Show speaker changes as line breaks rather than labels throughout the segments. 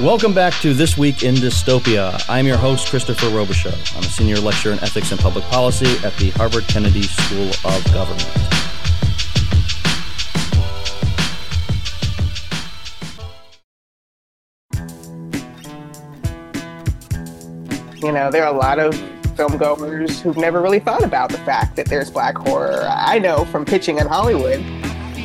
Welcome back to This Week in Dystopia. I'm your host, Christopher Robichaud. I'm a senior lecturer in ethics and public policy at the Harvard Kennedy School of Government.
You know, there are a lot of film goers who've never really thought about the fact that there's black horror. I know from pitching in Hollywood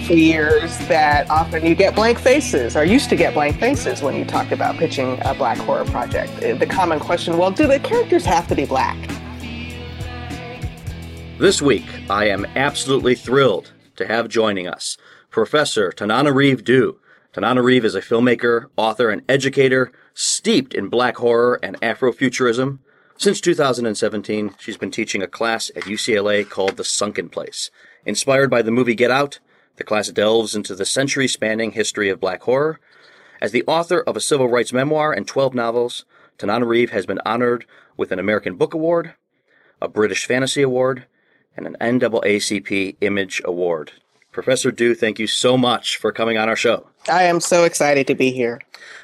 for years that often you get blank faces or used to get blank faces when you talked about pitching a black horror project. Uh, the common question, well, do the characters have to be black?
This week, I am absolutely thrilled to have joining us Professor Tanana Reeve Tananarive Due. Tananarive is a filmmaker, author, and educator steeped in black horror and Afrofuturism. Since 2017, she's been teaching a class at UCLA called The Sunken Place. Inspired by the movie Get Out, the class delves into the century spanning history of black horror. As the author of a civil rights memoir and 12 novels, Tananarive has been honored with an American Book Award, a British Fantasy Award, and an NAACP Image Award. Professor Due, thank you so much for coming on our show.
I am so excited to be here.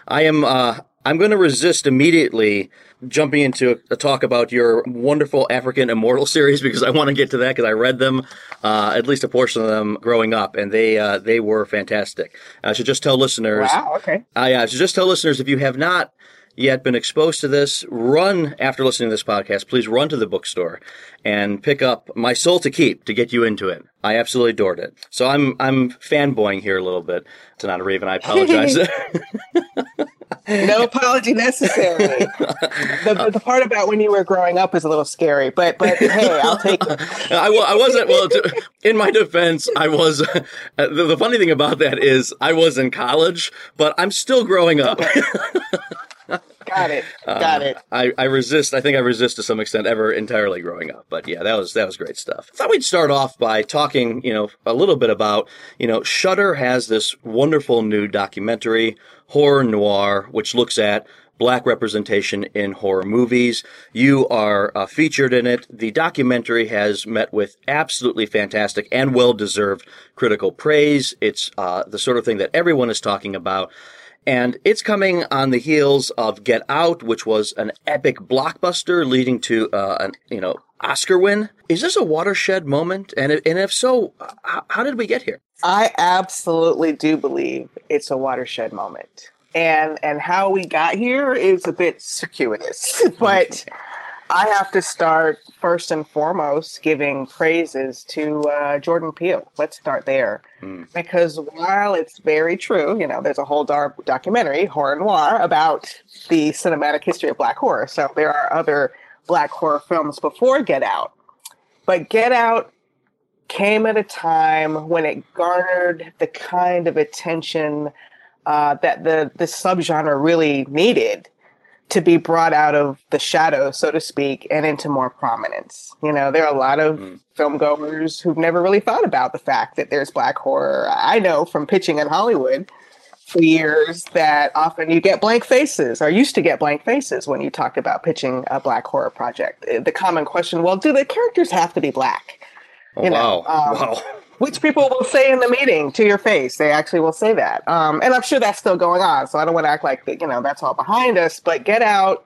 I am. Uh, I'm going to resist immediately jumping into a, talk about your wonderful African Immortal series because I want to get to that because I read them, uh, at least a portion of them growing up, and they uh, they were fantastic. I should just tell listeners.
Wow. Okay.
I uh, should just tell listeners if you have not yet been exposed to this, run after listening to this podcast. Please run to the bookstore and pick up My Soul to Keep to get you into it. I absolutely adored it. So I'm I'm fanboying here a little bit to Tananarive. I apologize.
no apology necessary. The, the, the, part about when you were growing up is a little scary, but but hey, I'll take it.
I, I wasn't well. To, in my defense, I was. Uh, the, the, funny thing about that is I was in college, but I'm still growing up.
Got it. Got it.
Uh, I, I resist. I think I resist to some extent ever entirely growing up. But yeah, that was that was great stuff. I thought we'd start off by talking, you know, a little bit about, you know, Shudder has this wonderful new documentary, Horror Noir, which looks at black representation in horror movies. You are uh, featured in it. The documentary has met with absolutely fantastic and well deserved critical praise. It's uh, the sort of thing that everyone is talking about. And it's coming on the heels of Get Out, which was an epic blockbuster leading to uh, an, you know, Oscar win. Is this a watershed moment? And if, and if so, how, how did we get here?
I absolutely do believe it's a watershed moment. And and how we got here is a bit circuitous, but I have to start first and foremost giving praises to uh, Jordan Peele. Let's start there. Mm. Because while it's very true, you know, there's a whole dark documentary, Horror Noir, about the cinematic history of black horror. So there are other black horror films before Get Out. But Get Out came at a time when it garnered the kind of attention uh, that the, the subgenre really needed to be brought out of the shadow, so to speak, and into more prominence. You know, there are a lot of mm. film goers who've never really thought about the fact that there's black horror. I know from pitching in Hollywood for years that often you get blank faces or used to get blank faces when you talk about pitching a black horror project. The common question, well, do the characters have to be black?
Oh, you know, wow. Um, wow
which people will say in the meeting to your face. They actually will say that. Um, and I'm sure that's still going on. So I don't want to act like, that, you know, that's all behind us. But Get Out,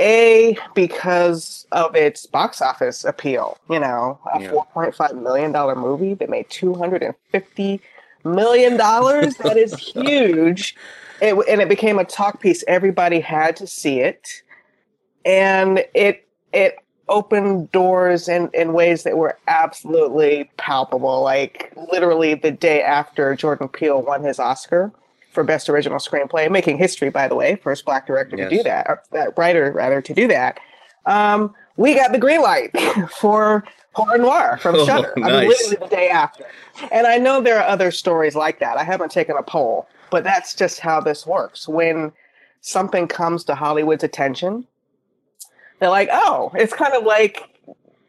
A, because of its box office appeal, you know, a yeah. $4.5 million movie that made $250 million. that is huge. It, and it became a talk piece. Everybody had to see it. And it, it opened doors in, in ways that were absolutely palpable. Like literally the day after Jordan Peele won his Oscar for Best Original Screenplay, making history, by the way, first black director yes. to do that, or that writer rather to do that. Um, we got the green light for Horror Noir from oh, Shudder. Nice. I mean, literally the day after. And I know there are other stories like that. I haven't taken a poll, but that's just how this works. When something comes to Hollywood's attention, they're like, oh, it's kind of like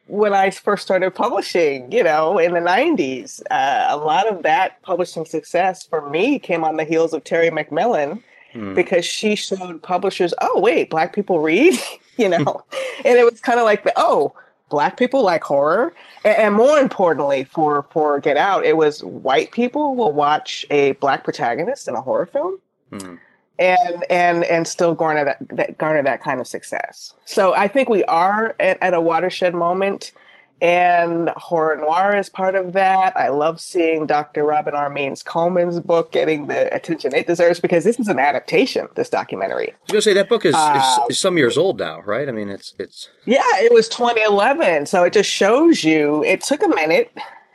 when I first started publishing, you know, in the 90s. Uh, a lot of that publishing success for me came on the heels of Terry McMillan hmm. because she showed publishers, oh, wait, Black people read, you know? and it was kind of like, the, oh, Black people like horror. And, and more importantly, for, for Get Out, it was white people will watch a Black protagonist in a horror film. Hmm and and and still garner that, that garner that kind of success. So I think we are at, at a watershed moment and horror noir is part of that. I love seeing Dr. Robin R. Means Coleman's book getting the attention it deserves because this is an adaptation. This documentary.
I was going to say that book is, uh, is, is, some years old now, right? I mean, it's it's.
Yeah, it was 2011, so it just shows you. It took a minute,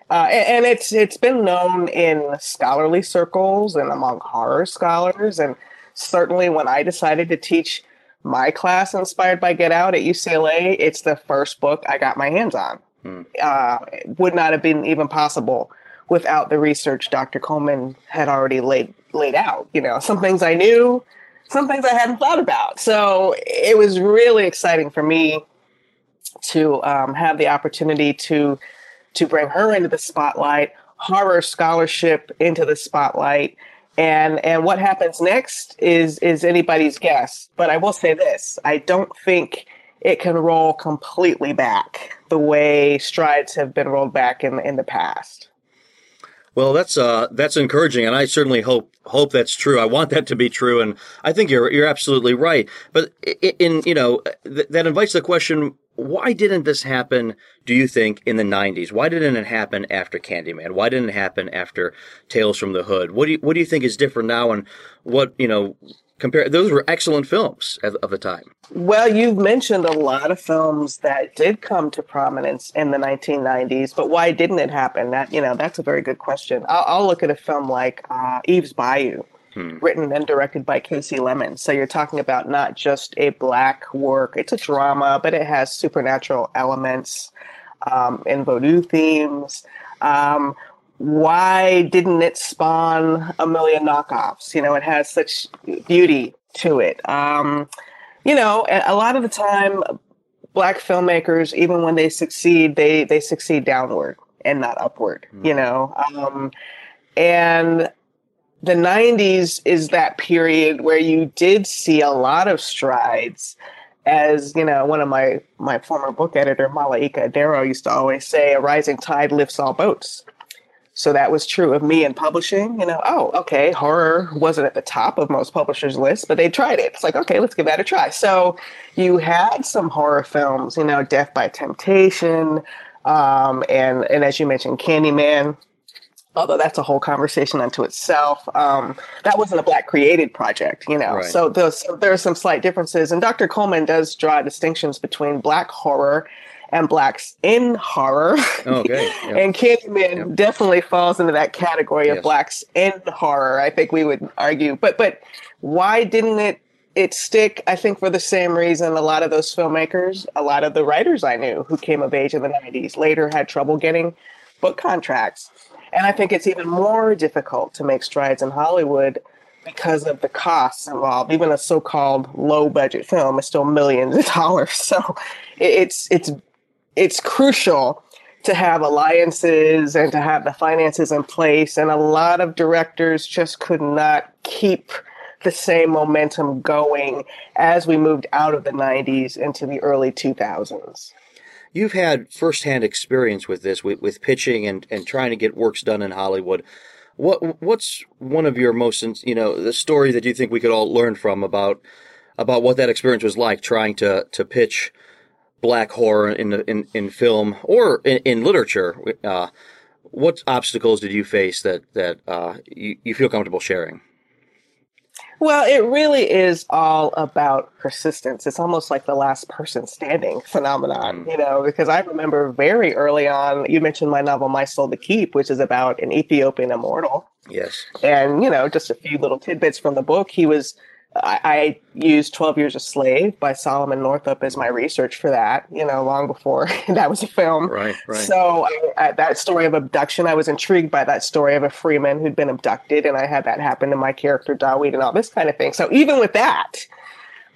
uh, and, and it's it's been known in scholarly circles and among horror scholars, and certainly when I decided to teach my class inspired by Get Out at UCLA, it's the first book I got my hands on hmm. uh, would not have been even possible without the research Dr. Coleman had already laid laid out. You know, some things I knew, some things I hadn't thought about. So it was really exciting for me to um, have the opportunity to to bring her into the spotlight, horror scholarship into the spotlight. And and what happens next is is anybody's guess. But I will say this: I don't think it can roll completely back the way strides have been rolled back in in the past.
Well, that's uh, that's encouraging, and I certainly hope hope that's true. I want that to be true, and I think you're you're absolutely right. But in, you know th- that invites the question: Why didn't this happen? Do you think in the '90s? Why didn't it happen after Candyman? Why didn't it happen after Tales from the Hood? What do you what do you think is different now, and what you know compare those were excellent films of, of the time
well you've mentioned a lot of films that did come to prominence in the 1990s but why didn't it happen that you know that's a very good question i'll, I'll look at a film like uh, eve's bayou hmm. written and directed by Kasi Lemmons. so you're talking about not just a black work it's a drama but it has supernatural elements um, and voodoo themes um, why didn't it spawn a million knockoffs? You know, it has such beauty to it. Um, you know, a lot of the time, black filmmakers, even when they succeed, they they succeed downward and not upward. You know, um, and the '90s is that period where you did see a lot of strides. As you know, one of my my former book editor, Malaika Adero, used to always say, "A rising tide lifts all boats." So that was true of me in publishing. You know, oh, okay, horror wasn't at the top of most publishers' lists, but they tried it. It's like, okay, let's give that a try. So you had some horror films, you know, Def by Temptation, um, and and as you mentioned, Candyman. Although that's a whole conversation unto itself. Um, that wasn't a black created project, you know. Right. So there's there are some slight differences, and Dr. Coleman does draw distinctions between black horror and blacks in horror.
Oh, okay.
Yep. and Candyman yep. definitely falls into that category of yes. blacks in horror. I think we would argue. But but why didn't it it stick? I think for the same reason a lot of those filmmakers, a lot of the writers I knew who came of age in the 90s later had trouble getting book contracts. And I think it's even more difficult to make strides in Hollywood because of the costs involved. Even a so-called low-budget film is still millions of dollars. So it's it's it's crucial to have alliances and to have the finances in place. And a lot of directors just could not keep the same momentum going as we moved out of the 90s into the early 2000s.
You've had firsthand experience with this, with, with pitching and, and trying to get works done in Hollywood. What what's one of your most you know the story that you think we could all learn from about about what that experience was like trying to to pitch black horror in in, in film or in, in literature, uh, what obstacles did you face that that uh, you, you feel comfortable sharing?
Well, it really is all about persistence. It's almost like the last person standing phenomenon, mm. you know, because I remember very early on, you mentioned my novel, My Soul to Keep, which is about an Ethiopian immortal.
Yes.
And, you know, just a few little tidbits from the book. He was I, I, used 12 Years a Slave by Solomon Northup as my research for that, you know, long before that was a film.
Right, right.
So I, I, that story of abduction, I was intrigued by that story of a freeman who'd been abducted, and I had that happen to my character, Dawit, and all this kind of thing. So even with that,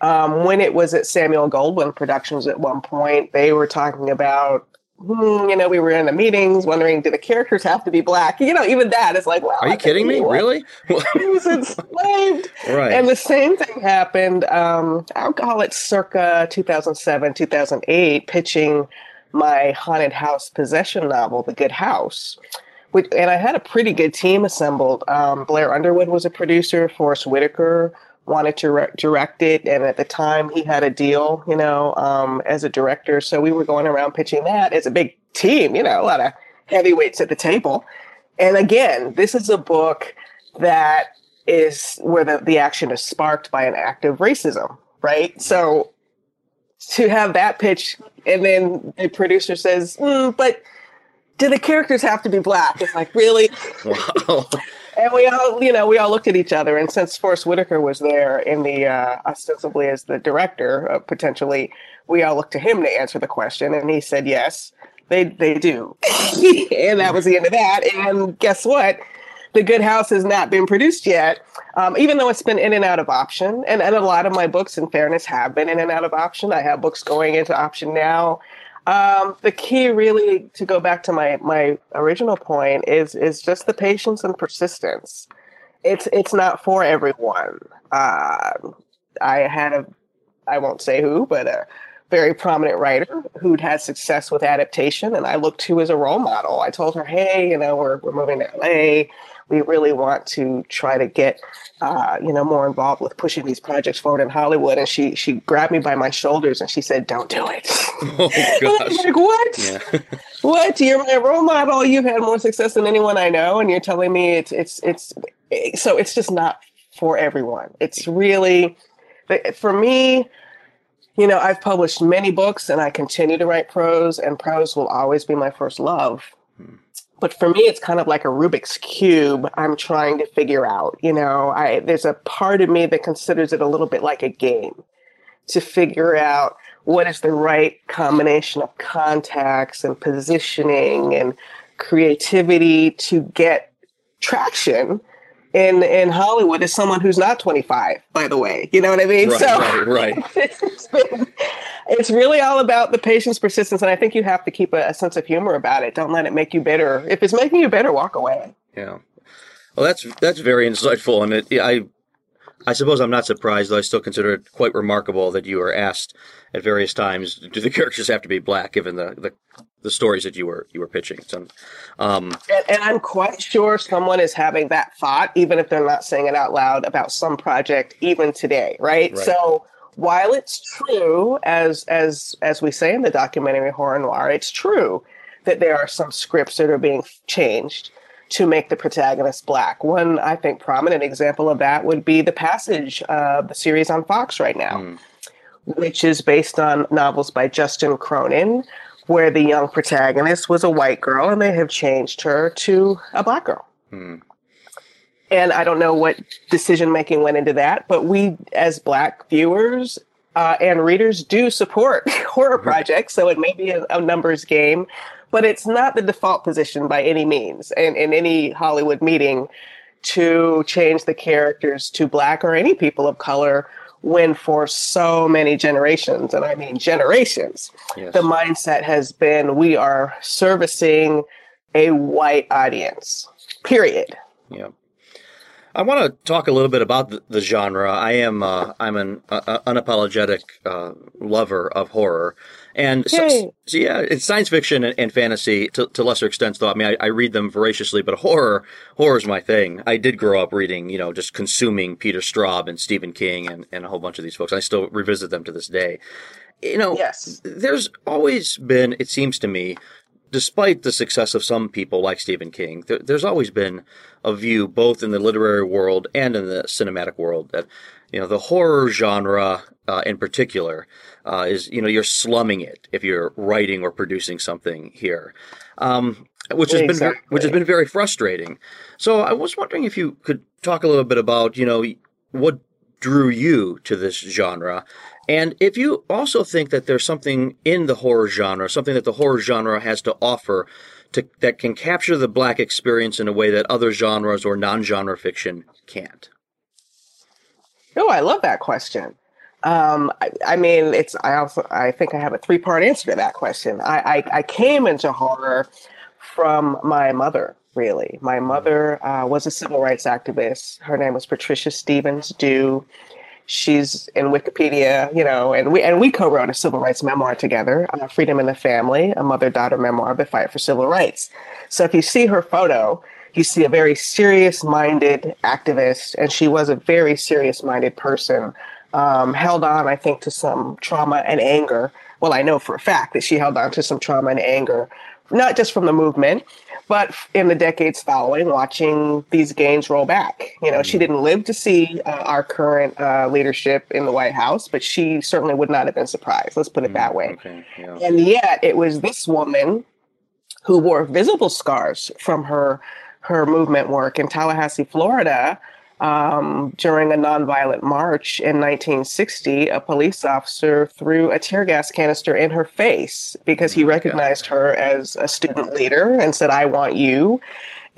um, when it was at Samuel Goldwyn Productions at one point, they were talking about hmm, you know, we were in the meetings wondering, do the characters have to be black? You know, even that is like, well,
are you kidding me? Really?
he was enslaved.
Right.
And the same thing happened. Um, I'll call it circa 2007, 2008, pitching my haunted house possession novel, The Good House. Which, and I had a pretty good team assembled. Um, Blair Underwood was a producer, Forest Whitaker wanted to re- direct it, and at the time he had a deal, you know, um, as a director. So we were going around pitching that as a big team, you know, a lot of heavyweights at the table. And again, this is a book that is where the, the action is sparked by an act of racism, right? So to have that pitch and then the producer says, mm, but do the characters have to be black? It's like, really? Wow. And we all, you know, we all looked at each other. And since Forest Whitaker was there in the, uh, ostensibly as the director, uh, potentially, we all looked to him to answer the question. And he said, yes, they, they do. and that was the end of that. And guess what? The Good House has not been produced yet, um, even though it's been in and out of option. And, and a lot of my books, in fairness, have been in and out of option. I have books going into option now. Um, the key, really, to go back to my my original point, is is just the patience and persistence. It's it's not for everyone. Uh, I had a, I won't say who, but a very prominent writer who'd had success with adaptation, and I looked to as a role model. I told her, "Hey, you know, we're we're moving to LA we really want to try to get uh, you know more involved with pushing these projects forward in Hollywood. And she she grabbed me by my shoulders and she said, "Don't do it." Oh gosh! like what? Yeah. what? You're my role model. You've had more success than anyone I know, and you're telling me it's it's it's so it's just not for everyone. It's really for me. You know, I've published many books and I continue to write prose, and prose will always be my first love. But for me it's kind of like a rubik's cube i'm trying to figure out you know? I there's a part of me that considers it a little bit like a game to figure out what is the right combination of contacts and positioning and creativity to get traction in in Hollywood is someone who's not 25 by the way you know what i mean
right, so right, right.
it's been it's really all about the patient's persistence, and I think you have to keep a, a, sense of humor about it. Don't let it make you bitter. If it's making you bitter, walk away.
Yeah. Well, that's that's very insightful, and it, I I suppose I'm not surprised, though I still consider it quite remarkable that you were asked at various times, do the characters have to be black, given the, the, the stories that you were you were pitching? So,
um, and, and, I'm quite sure someone is having that thought, even if they're not saying it out loud about some project, even today, right? right. So while it's true, as as as we say in the documentary horror noir, it's true that there are some scripts that are being changed to make the protagonist black. One, I think, prominent example of that would be the passage of the series on Fox right now, mm. which is based on novels by Justin Cronin, where the young protagonist was a white girl and they have changed her to a black girl. Mm. And I don't know what decision making went into that, but we, as Black viewers uh, and readers, do support horror projects. So it may be a, a, numbers game, but it's not the default position by any means. And in any Hollywood meeting, to change the characters to Black or any people of color when for so many generations, and I mean generations, yes. the mindset has been we are servicing a white audience, period.
Yeah. I want to talk a little bit about the, the genre. I am uh, I'm an uh, unapologetic uh, lover of horror, and so, so, yeah, it's science fiction and, and fantasy to, to, lesser extents. Though I mean, I, I, read them voraciously, but horror horror is my thing. I did grow up reading, you know, just consuming Peter Straub and Stephen King and, and a whole bunch of these folks. I still revisit them to this day. You know,
yes.
there's always been, it seems to me, despite the success of some people like Stephen King, there, there's always been a view, both in the literary world and in the cinematic world, that you know the horror genre uh, in particular uh, is you know you're slumming it if you're writing or producing something here. Um, which has exactly. been which has been very frustrating. So I was wondering if you could talk a little bit about you know what drew you to this genre and if you also think that there's something in the horror genre, something that the horror genre has to offer to, that can capture the black experience in a way that other genres or non-genre fiction can't.
Oh, I love that question. Um, I, I, mean, it's. I also. I think I have a three-part answer to that question. I, I, I came into horror from my mother. Really, my mother uh, was a civil rights activist. Her name was Patricia Stephens Due she's in Wikipedia, you know, and we and we co-wrote a civil rights memoir together, uh, "Freedom in the Family," a mother-daughter memoir the fight for civil rights. So if you see her photo, you see a very serious minded activist, and she was a very serious minded person. Um, held on, I think, to some trauma and anger. Well, I know for a fact that she held on to some trauma and anger, not just from the movement, but in the decades following, watching these gains roll back. You know, she didn't live to see uh, our current uh, leadership in the White House, but she certainly would not have been surprised. Let's put it that way. Okay, yeah. And yet, it was this woman who wore visible scars from her her movement work in Tallahassee, Florida, um, during a nonviolent march in 1960, a police officer threw a tear gas canister in her face because he oh recognized her as a student leader and said, I want you.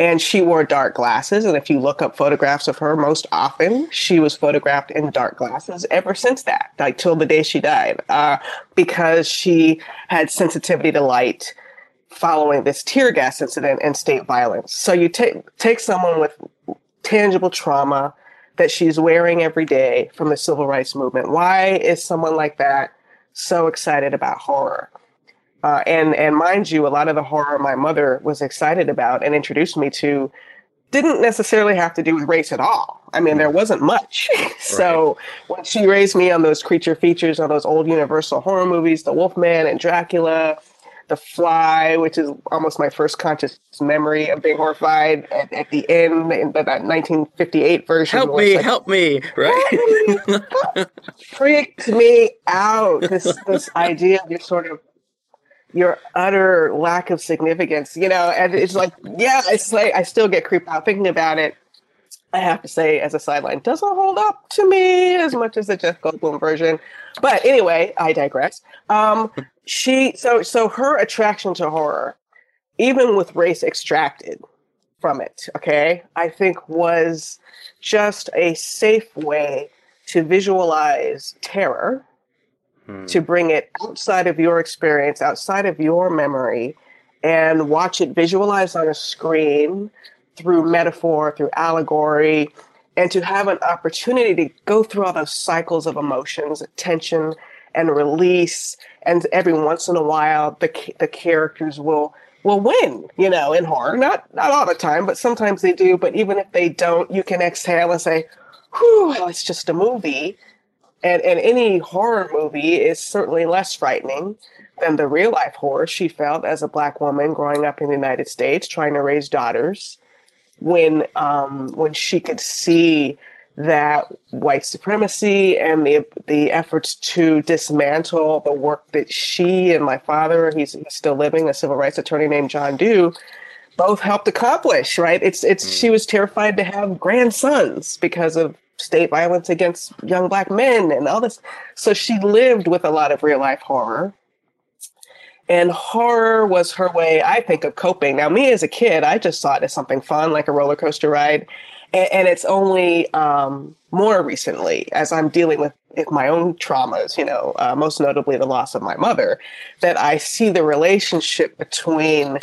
And she wore dark glasses. And if you look up photographs of her, most often she was photographed in dark glasses ever since that, like till the day she died, uh, because she had sensitivity to light following this tear gas incident and state violence. So you take take someone with tangible trauma that she's wearing every day from the civil rights movement. Why is someone like that so excited about horror? Uh, and and mind you, a lot of the horror my mother was excited about and introduced me to didn't necessarily have to do with race at all. I mean, there wasn't much. so right. when she raised me on those creature features, on those old Universal horror movies, The Wolfman and Dracula, the Fly, which is almost my first conscious memory of being horrified at, at the end in that 1958 version.
Help me, like, help me, right?
freaked me out. This this idea of your sort of your utter lack of significance, you know, and it's like, yeah, it's like I still get creeped out thinking about it. I have to say, as a sideline, doesn't hold up to me as much as the Jeff Goldblum version. But anyway, I digress. Um, she so so her attraction to horror, even with race extracted from it, okay, I think was just a safe way to visualize terror, hmm. to bring it outside of your experience, outside of your memory, and watch it visualized on a screen through metaphor, through allegory, and to have an opportunity to go through all those cycles of emotions, tension and release. And every once in a while, the the characters will will win. You know, in horror, not not all the time, but sometimes they do. But even if they don't, you can exhale and say, "Whew, it's just a movie." And and any horror movie is certainly less frightening than the real life horror she felt as a black woman growing up in the United States, trying to raise daughters when um, when she could see that white supremacy and the the efforts to dismantle the work that she and my father, he's, he's still living, a civil rights attorney named John Due, both helped accomplish. Right? It's it's mm. she was terrified to have grandsons because of state violence against young black men and all this. So she lived with a lot of real life horror and horror was her way, I think, of coping. Now, me as a kid, I just saw it as something fun, like a roller coaster ride. And, and it's only um, more recently, as I'm dealing with, my own traumas, you know, uh, most notably the loss of my mother, that I see the relationship between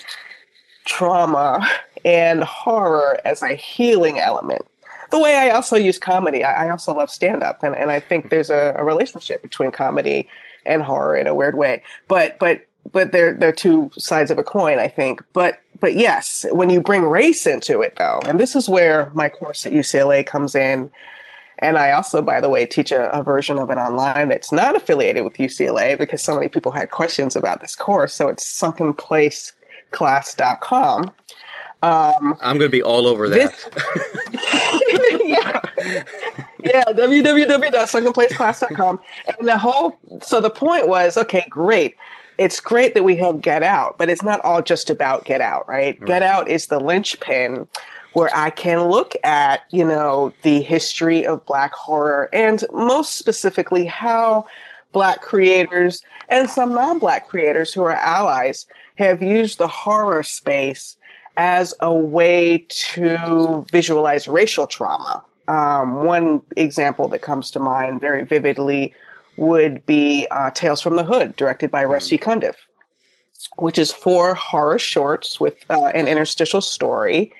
trauma and horror as a healing element. The way I also use comedy, I, I also love stand up, and, and I think there's a, a relationship between comedy and horror in a weird way. But but but they're they're two sides of a coin, I think. But but yes, when you bring race into it, though, and this is where my course at UCLA comes in. And I also, by the way, teach a, a version of it online that's not affiliated with UCLA because so many people had questions about this course. So it's sunkenplaceclass.com.
Um, I'm going to be all over that.
This, yeah. Yeah, www.sunkenplaceclass.com. And the whole, so the point was okay, great it's great that we have Get Out, but it's not all just about Get Out, right? right? Get Out is the linchpin where I can look at, you know, the history of Black horror and most specifically how Black creators and some non Black creators who are allies have used the horror space as a way to visualize racial trauma. Um, one example that comes to mind very vividly would be uh, Tales from the Hood, directed by Rusty hmm. Cundiff, which is four horror shorts with uh, an interstitial story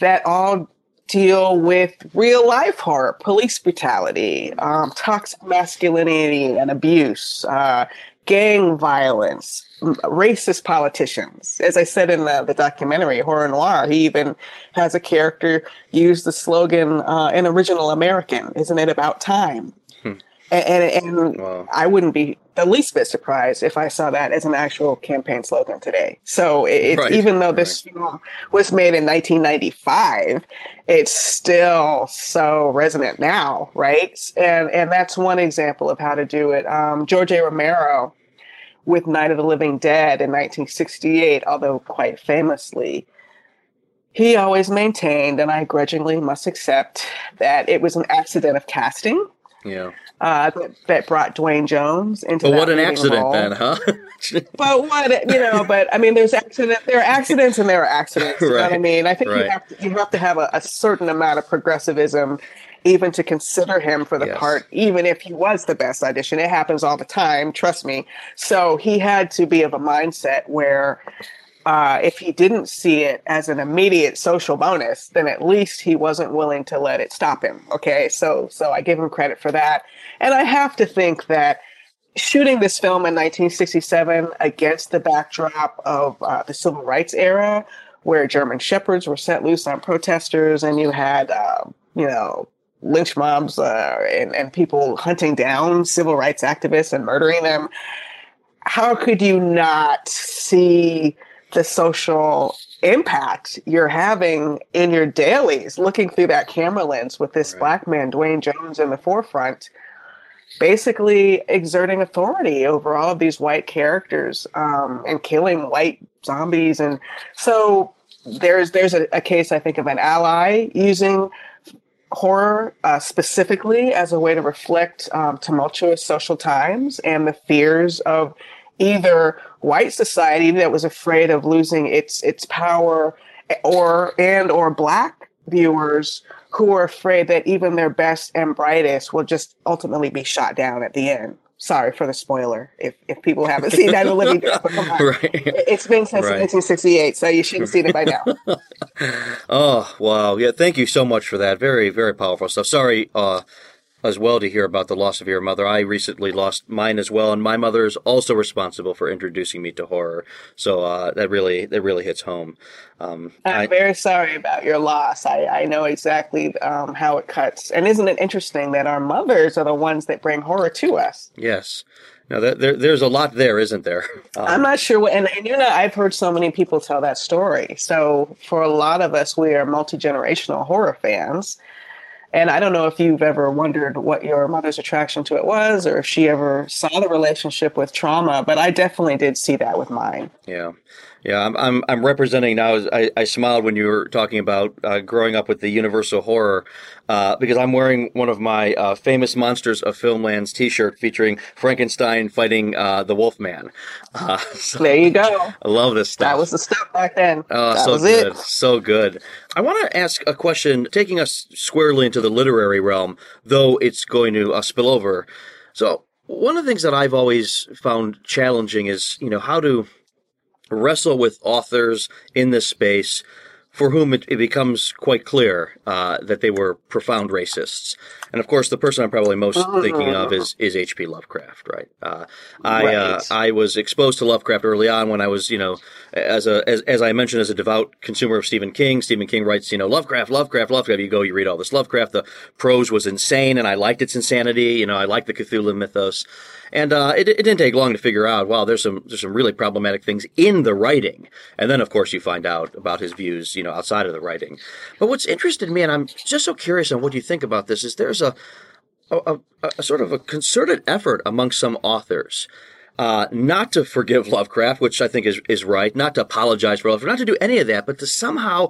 that all deal with real life horror, police brutality, um, toxic masculinity and abuse, uh, gang violence, racist politicians. As I said in the, the documentary Horror Noir, he even has a character use the slogan uh, "An Original American." Isn't it about time? And, and, and wow. I wouldn't be the least bit surprised if I saw that as an actual campaign slogan today. So it, right. even though this right. film was made in 1995, it's still so resonant now, right? And and that's one example of how to do it. Um, George A. Romero with Night of the Living Dead in 1968, although quite famously, he always maintained, and I grudgingly must accept, that it was an accident of casting.
Yeah.
Uh, that, that, brought Duane Jones into.
But what an accident, role. then, huh?
but what you know, but I mean, there's accident. There are accidents, and there are accidents. You right. know what I mean? I think right. you have to, you have to have a, a certain amount of progressivism even to consider him for the yes. part, even if he was the best audition. It happens all the time, trust me. So he had to be of a mindset where uh, if he didn't see it as an immediate social bonus, then at least he wasn't willing to let it stop him. Okay, so so I give him credit for that, and I have to think that shooting this film in 1967 against the backdrop of uh, the civil rights era, where German shepherds were set loose on protesters, and you had uh, you know lynch mobs uh, and, and people hunting down civil rights activists and murdering them. How could you not see the social impact you're having in your dailies looking through that camera lens with this right. black man, Duane Jones, in the forefront? basically exerting authority over all of these white characters um, and killing white zombies and so there's there's a, a, case i think of an ally using horror uh, specifically as a way to reflect um, tumultuous social times and the fears of either white society that was afraid of losing its its power or and or black viewers who are afraid that even their best and brightest will just ultimately be shot down at the end. Sorry for the spoiler if, if people haven't seen that living dead right. it's been since right. 1968 so you should have seen it by now.
Oh wow. Yeah thank you so much for that. Very very powerful stuff. Sorry uh as well to hear about the loss of your mother. I recently lost mine as well, and my mother is also responsible for introducing me to horror. So uh, that really that really hits home.
Um, I'm I, very sorry about your loss. I, I know exactly um, how it cuts. And isn't it interesting that our mothers are the ones that bring horror to us?
Yes. Now, there, there's a lot there, isn't there?
Um, I'm not sure what, and, and you know, I've heard so many people tell that story. So, for a lot of us, we are multi generational horror fans. And I don't know if you've ever wondered what your mother's attraction to it was or if she ever saw the relationship with trauma, but I definitely did see that with mine.
Yeah. Yeah, I'm, I'm, I'm representing now. I, I smiled when you were talking about uh, growing up with the Universal horror uh, because I'm wearing one of my uh, famous Monsters of Filmland's T-shirt featuring Frankenstein fighting uh, the Wolfman.
Uh, so there you go.
I love this stuff.
That was the stuff back then.
Oh, that so was good. It. So good. I want to ask a question, taking us squarely into the literary realm, though it's going to uh, spill over. So one of the things that I've always found challenging is, you know, how to wrestle with authors in this space for whom it, it becomes quite clear uh, that they were profound racists. And of course, the person I'm probably most thinking of is is H.P. Lovecraft. Right? Uh, I right. Uh, I was exposed to Lovecraft early on when I was, you know, as a as, as I mentioned, as a devout consumer of Stephen King. Stephen King writes, you know, Lovecraft, Lovecraft, Lovecraft. You go, you read all this Lovecraft. The prose was insane, and I liked its insanity. You know, I liked the Cthulhu mythos. And uh, it, it, didn't take long to figure out. Wow, there's some there's some really problematic things in the writing, and then of course you find out about his views, you know, outside of the writing. But what's interested me, and I'm just so curious on what you think about this, is there's a a, a, a sort of a concerted effort among some authors. Uh, not to forgive Lovecraft, which I think is, is right, not to apologize for Lovecraft, not to do any of that, but to somehow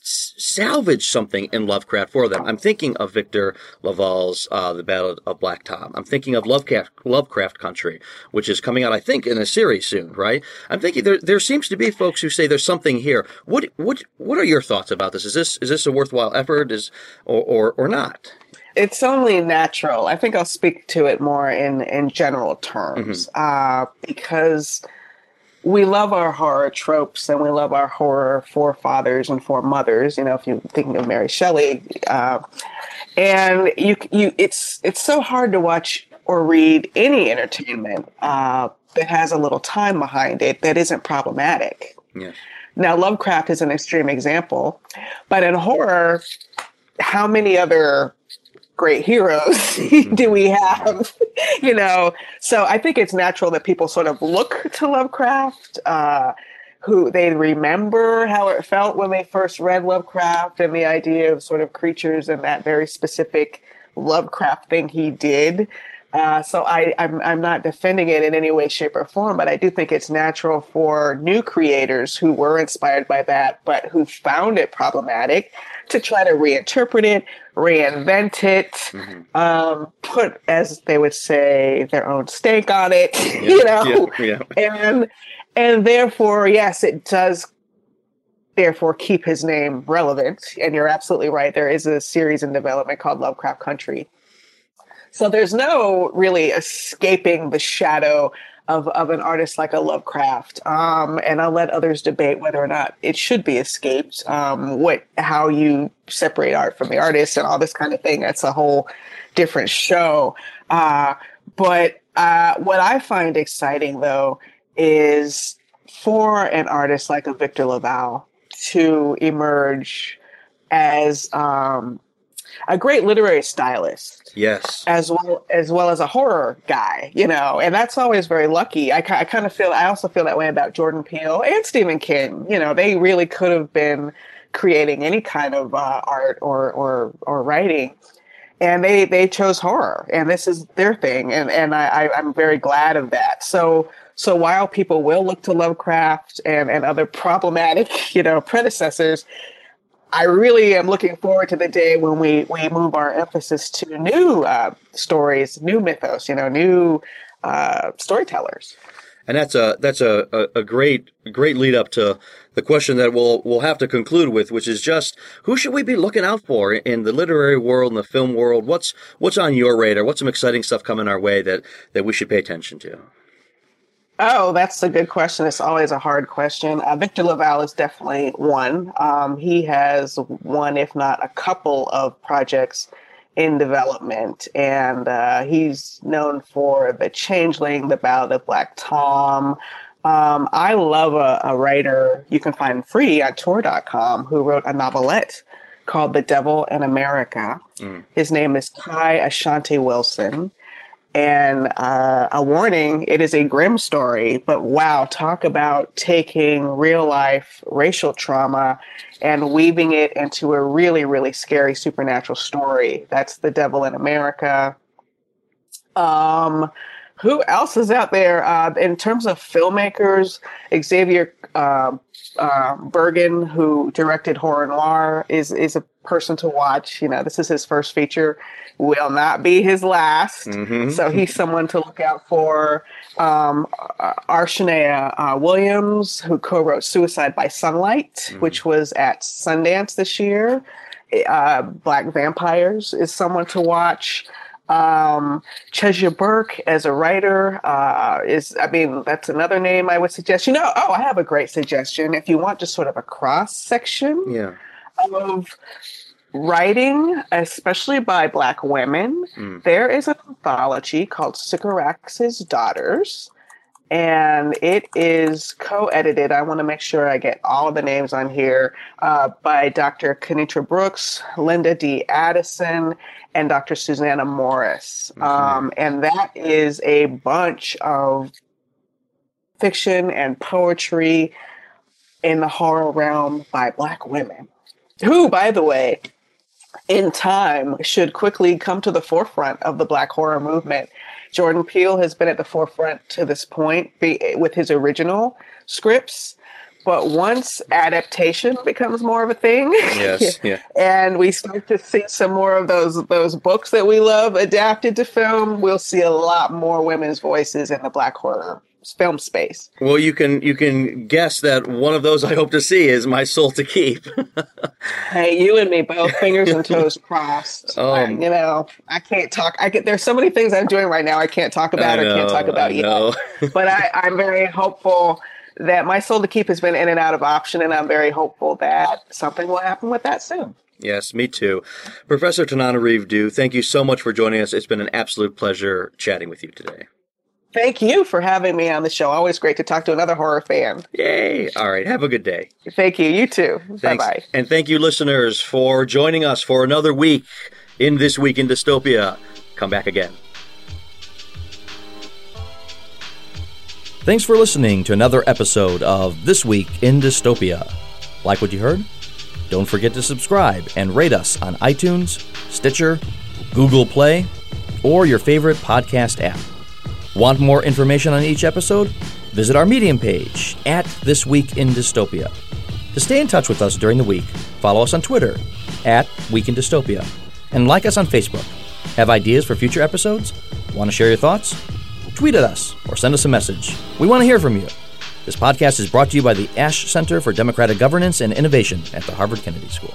salvage something in Lovecraft for them. I'm thinking of Victor LaValle's uh, The Ballad of Black Tom. I'm thinking of Lovecraft, Lovecraft Country, which is coming out, I think, in a series soon, right? I'm thinking there there seems to be folks who say there's something here. What what what are your thoughts about this? Is this is this a worthwhile effort? Is or or, or not?
It's only natural. I think I'll speak to it more in in general terms mm-hmm. uh, because we love our horror tropes and we love our horror forefathers and foremothers. You know, if you're thinking of Mary Shelley, uh, and you you it's it's so hard to watch or read any entertainment uh, that has a little time behind it that isn't problematic.
Yes.
Now, Lovecraft is an extreme example, but in horror, how many other great heroes do we have? you know, so I think it's natural that people sort of look to Lovecraft. Uh, who they remember how it felt when they first read Lovecraft and the idea of sort of creatures and that very specific Lovecraft thing he did. Uh, so I, I'm, I'm not defending it in any way, shape, or form, but I do think it's natural for new creators who were inspired by that, but who found it problematic to try to reinterpret it, reinvent it, mm-hmm. um, put, as they would say, their own stake on it, yeah, you know, yeah, yeah. and and therefore, yes, it does. Therefore, keep his name relevant. And you're absolutely right. There is a series in development called Lovecraft Country so there's no really escaping the shadow of, of an artist like a Lovecraft. Um, and I'll let others debate whether or not it should be escaped. Um, what, how you separate art from the artist and all this kind of thing. That's a whole different show. Uh, but uh, what I find exciting though is for an artist like a Victor LaValle to emerge as um, a great literary stylist.
Yes.
As well as well as a horror guy, you know, and that's always very lucky. I, I kind of feel I also feel that way about Jordan Peele and Stephen King. You know, they really could have been creating any kind of uh, art or or or writing. And they, they chose horror, and this is their thing, and and I, I'm very glad of that. So so while people will look to Lovecraft and, and other problematic, you know, predecessors, I really am looking forward to the day when we, we move our emphasis to new uh, stories, new mythos, you know, new uh, storytellers.
And that's a that's a, a, a, great great lead up to the question that we'll we'll have to conclude with, which is just who should we be looking out for in the literary world and the film world? What's what's on your radar? What's some exciting stuff coming our way that that we should pay attention to?
Oh, that's a good question. It's always a hard question. Uh, Victor LaValle is definitely one. Um, he has one, if not a couple, of projects in development, and uh, he's known for The Changeling, The Ballad of Black Tom. Um, I love a, a, writer you can find free at Tor.com who wrote a novelette called The Devil in America. Mm. His name is Kai Ashante Wilson. And uh, a warning, it is a grim story, but wow, talk about taking real life racial trauma and weaving it into a really, really scary supernatural story. That's The Devil in America. Um, who else is out there uh, in terms of filmmakers? Xavier uh, uh, Burgin, who directed Horror Noir, is is a person to watch. You know, this is his first feature will not be his last. Mm-hmm. So he's someone to look out for. Um, uh, Arshanea uh, Williams, who co-wrote "Suicide by Sunlight," mm-hmm. which was at Sundance this year. Uh, Black Vampires is someone to watch. Um, Chesya Burke as a writer uh, is, I mean, that's another name I would suggest. You know, oh, I have a great suggestion. If you want just sort of a cross section
yeah.
of writing, especially by Black women, mm. there is an anthology called Sycorax's Daughters, and it is co-edited. I want to make sure I get all the names on here uh, by Dr. Kinitra Brooks, Linda D. Addison, and Dr. Susana Morris. Mm-hmm. Um, and that is a bunch of fiction and poetry in the horror realm by Black women. Who, by the way, in time should quickly come to the forefront of the black horror movement. Jordan Peele has been at the forefront to this point be, with his original scripts. But once adaptation becomes more of a thing,
yes, yeah.
and we start to see some more of those those books that we love adapted to film, we'll see a lot more women's voices in the black horror film space.
Well, you can you can guess that one of those I hope to see is My Soul to Keep.
hey, you and me both, fingers and toes crossed. Um, I, you know, I can't talk. I get there's so many things I'm doing right now I can't talk about I know, or can't talk about yet. but I, I'm very hopeful that My Soul to Keep has been in and out of option, and I'm very hopeful that something will happen with that soon.
Yes, me too. Professor Tananarive Due, thank you so much for joining us. It's been an absolute pleasure chatting with you today.
Thank you for having me on the show. Always great to talk to another horror fan.
Yay. All right. Have a good day.
Thank you. You too. Bye bye.
And thank you, listeners, for joining us for another week in This Week in Dystopia. Come back again. Thanks for listening to another episode of This Week in Dystopia. Like what you heard? Don't forget to subscribe and rate us on iTunes, Stitcher, Google Play, or your favorite podcast app. Want more information on each episode? Visit our Medium page at This Week in Dystopia. To stay in touch with us during the week, follow us on Twitter at Week in Dystopia and like us on Facebook. Have ideas for future episodes? Want to share your thoughts? Tweet at us or send us a message. We want to hear from you. This podcast is brought to you by the Ash Center for Democratic Governance and Innovation at the Harvard Kennedy School.